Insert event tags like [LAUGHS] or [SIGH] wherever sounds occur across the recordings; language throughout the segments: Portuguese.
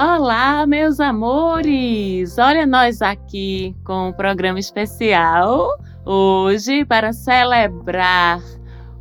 Olá, meus amores! Olha nós aqui com um programa especial hoje para celebrar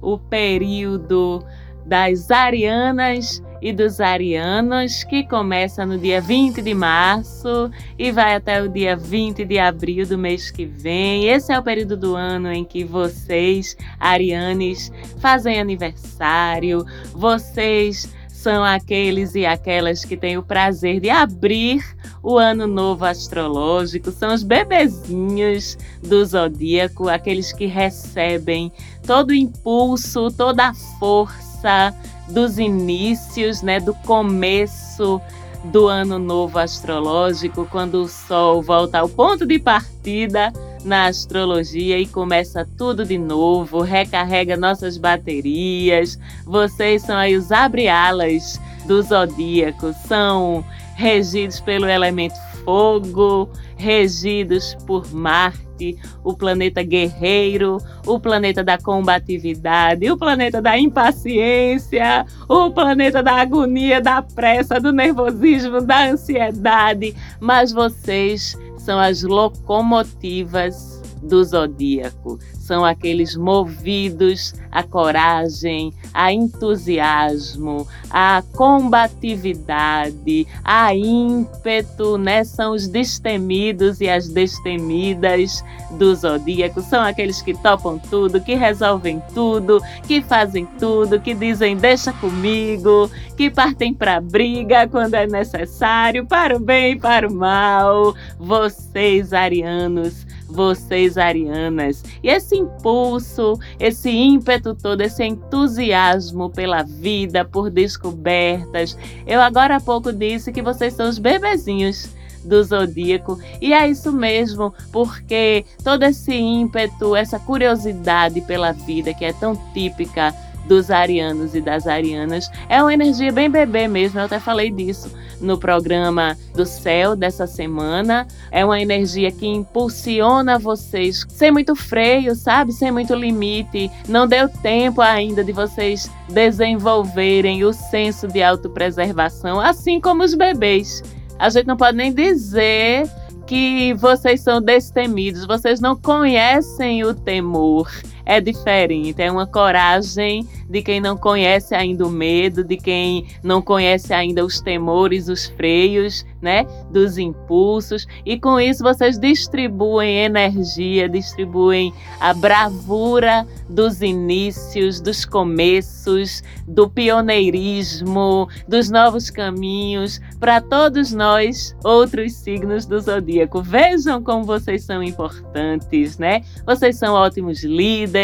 o período das arianas e dos arianos, que começa no dia 20 de março e vai até o dia 20 de abril do mês que vem. Esse é o período do ano em que vocês, arianes, fazem aniversário, vocês são aqueles e aquelas que têm o prazer de abrir o ano novo astrológico, são os bebezinhos do zodíaco, aqueles que recebem todo o impulso, toda a força dos inícios, né, do começo do ano novo astrológico, quando o sol volta ao ponto de partida na astrologia e começa tudo de novo, recarrega nossas baterias. Vocês são aí os abre-alas do zodíaco, são regidos pelo elemento fogo, regidos por Marte, o planeta guerreiro, o planeta da combatividade, o planeta da impaciência, o planeta da agonia, da pressa, do nervosismo, da ansiedade. Mas vocês são as locomotivas do zodíaco. São aqueles movidos à coragem, a entusiasmo, a combatividade, a ímpeto, né? São os destemidos e as destemidas do zodíaco. São aqueles que topam tudo, que resolvem tudo, que fazem tudo, que dizem deixa comigo, que partem para briga quando é necessário, para o bem e para o mal. Vocês, arianos, vocês, arianas. E esse impulso, esse ímpeto todo, esse entusiasmo pela vida, por descobertas. Eu agora há pouco disse que vocês são os bebezinhos do zodíaco. E é isso mesmo, porque todo esse ímpeto, essa curiosidade pela vida que é tão típica dos arianos e das arianas. É uma energia bem bebê mesmo, eu até falei disso no programa do céu dessa semana. É uma energia que impulsiona vocês sem muito freio, sabe? Sem muito limite. Não deu tempo ainda de vocês desenvolverem o senso de autopreservação, assim como os bebês. A gente não pode nem dizer que vocês são destemidos, vocês não conhecem o temor é diferente, é uma coragem de quem não conhece ainda o medo, de quem não conhece ainda os temores, os freios, né, dos impulsos, e com isso vocês distribuem energia, distribuem a bravura dos inícios, dos começos, do pioneirismo, dos novos caminhos para todos nós, outros signos do zodíaco. Vejam como vocês são importantes, né? Vocês são ótimos líderes,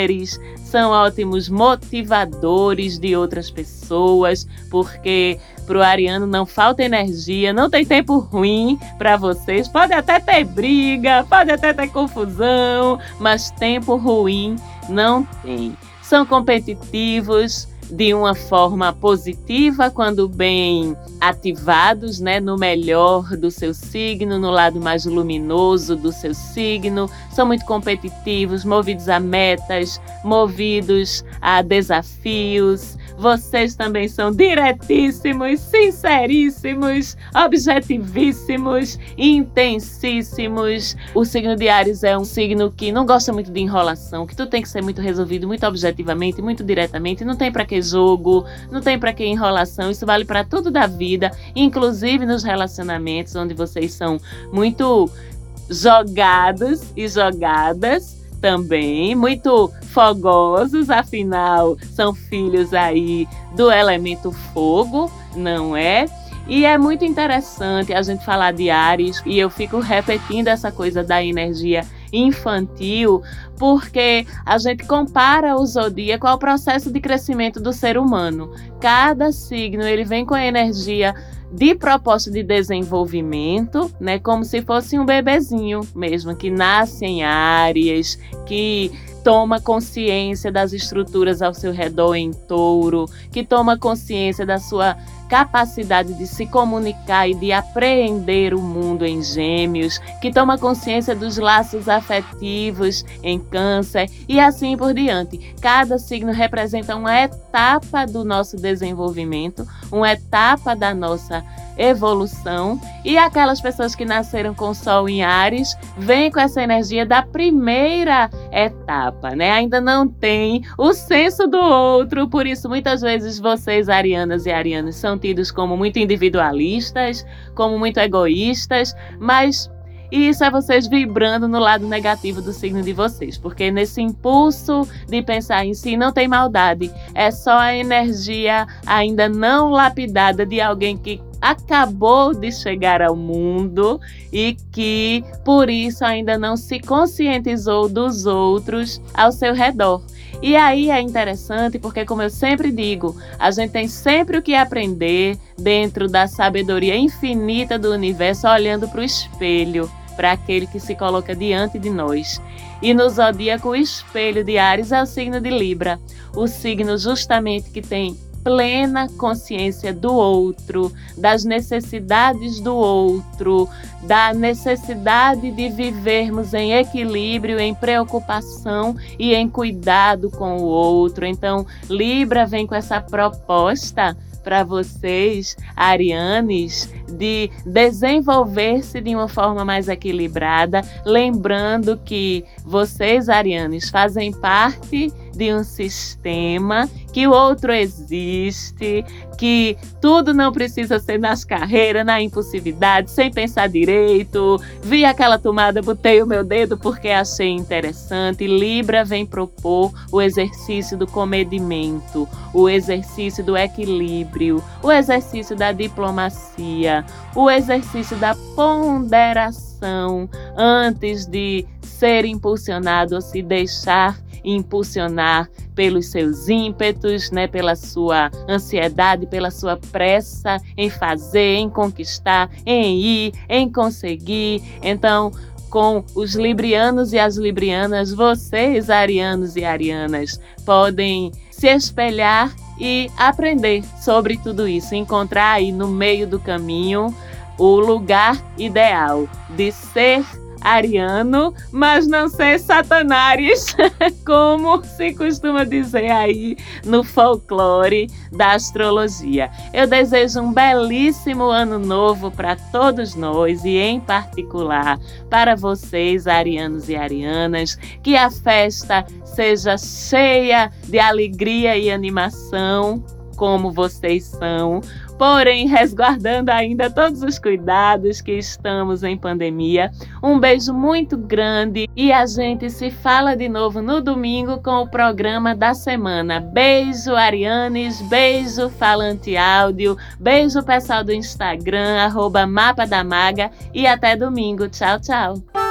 são ótimos motivadores de outras pessoas, porque para o ariano não falta energia, não tem tempo ruim para vocês. Pode até ter briga, pode até ter confusão, mas tempo ruim não tem. São competitivos, de uma forma positiva quando bem ativados, né, no melhor do seu signo, no lado mais luminoso do seu signo, são muito competitivos, movidos a metas, movidos a desafios, vocês também são diretíssimos, sinceríssimos, objetivíssimos, intensíssimos. O signo de Ares é um signo que não gosta muito de enrolação, que tu tem que ser muito resolvido, muito objetivamente, muito diretamente. Não tem para que jogo, não tem para que enrolação. Isso vale para tudo da vida, inclusive nos relacionamentos, onde vocês são muito jogados e jogadas também, muito fogosos, afinal são filhos aí do elemento fogo, não é? E é muito interessante a gente falar de Ares e eu fico repetindo essa coisa da energia infantil, porque a gente compara o zodíaco ao processo de crescimento do ser humano. Cada signo ele vem com a energia de proposta de desenvolvimento, né, como se fosse um bebezinho mesmo que nasce em áreas, que toma consciência das estruturas ao seu redor em touro, que toma consciência da sua capacidade de se comunicar e de apreender o mundo em Gêmeos, que toma consciência dos laços afetivos em Câncer e assim por diante. Cada signo representa uma etapa do nosso desenvolvimento, uma etapa da nossa evolução. E aquelas pessoas que nasceram com Sol em Ares vêm com essa energia da primeira etapa, né? Ainda não tem o senso do outro, por isso muitas vezes vocês, arianas e arianos, são tidos como muito individualistas, como muito egoístas, mas e isso é vocês vibrando no lado negativo do signo de vocês, porque nesse impulso de pensar em si não tem maldade, é só a energia ainda não lapidada de alguém que acabou de chegar ao mundo e que por isso ainda não se conscientizou dos outros ao seu redor. E aí é interessante porque, como eu sempre digo, a gente tem sempre o que aprender dentro da sabedoria infinita do universo, olhando para o espelho para aquele que se coloca diante de nós. E no zodíaco, o espelho de Ares é o signo de Libra, o signo justamente que tem plena consciência do outro, das necessidades do outro, da necessidade de vivermos em equilíbrio, em preocupação e em cuidado com o outro. Então, Libra vem com essa proposta para vocês, arianes, de desenvolver-se de uma forma mais equilibrada, lembrando que vocês, arianes, fazem parte de um sistema, que o outro existe, que tudo não precisa ser nas carreiras, na impulsividade, sem pensar direito. Vi aquela tomada, botei o meu dedo porque achei interessante. Libra vem propor o exercício do comedimento, o exercício do equilíbrio, o exercício da diplomacia, o exercício da ponderação antes de ser impulsionado ou se deixar impulsionar pelos seus ímpetos, né, pela sua ansiedade, pela sua pressa em fazer, em conquistar, em ir, em conseguir. Então, com os librianos e as librianas, vocês, arianos e arianas, podem se espelhar e aprender sobre tudo isso, encontrar aí no meio do caminho o lugar ideal de ser ariano, mas não ser satanares, [LAUGHS] como se costuma dizer aí no folclore da astrologia. Eu desejo um belíssimo ano novo para todos nós e, em particular, para vocês, arianos e arianas, que a festa seja cheia de alegria e animação como vocês são, porém resguardando ainda todos os cuidados que estamos em pandemia. Um beijo muito grande e a gente se fala de novo no domingo com o programa da semana. Beijo, Arianes, beijo, Falante Áudio, beijo, pessoal do Instagram, arroba Mapa da Maga e até domingo. Tchau, tchau.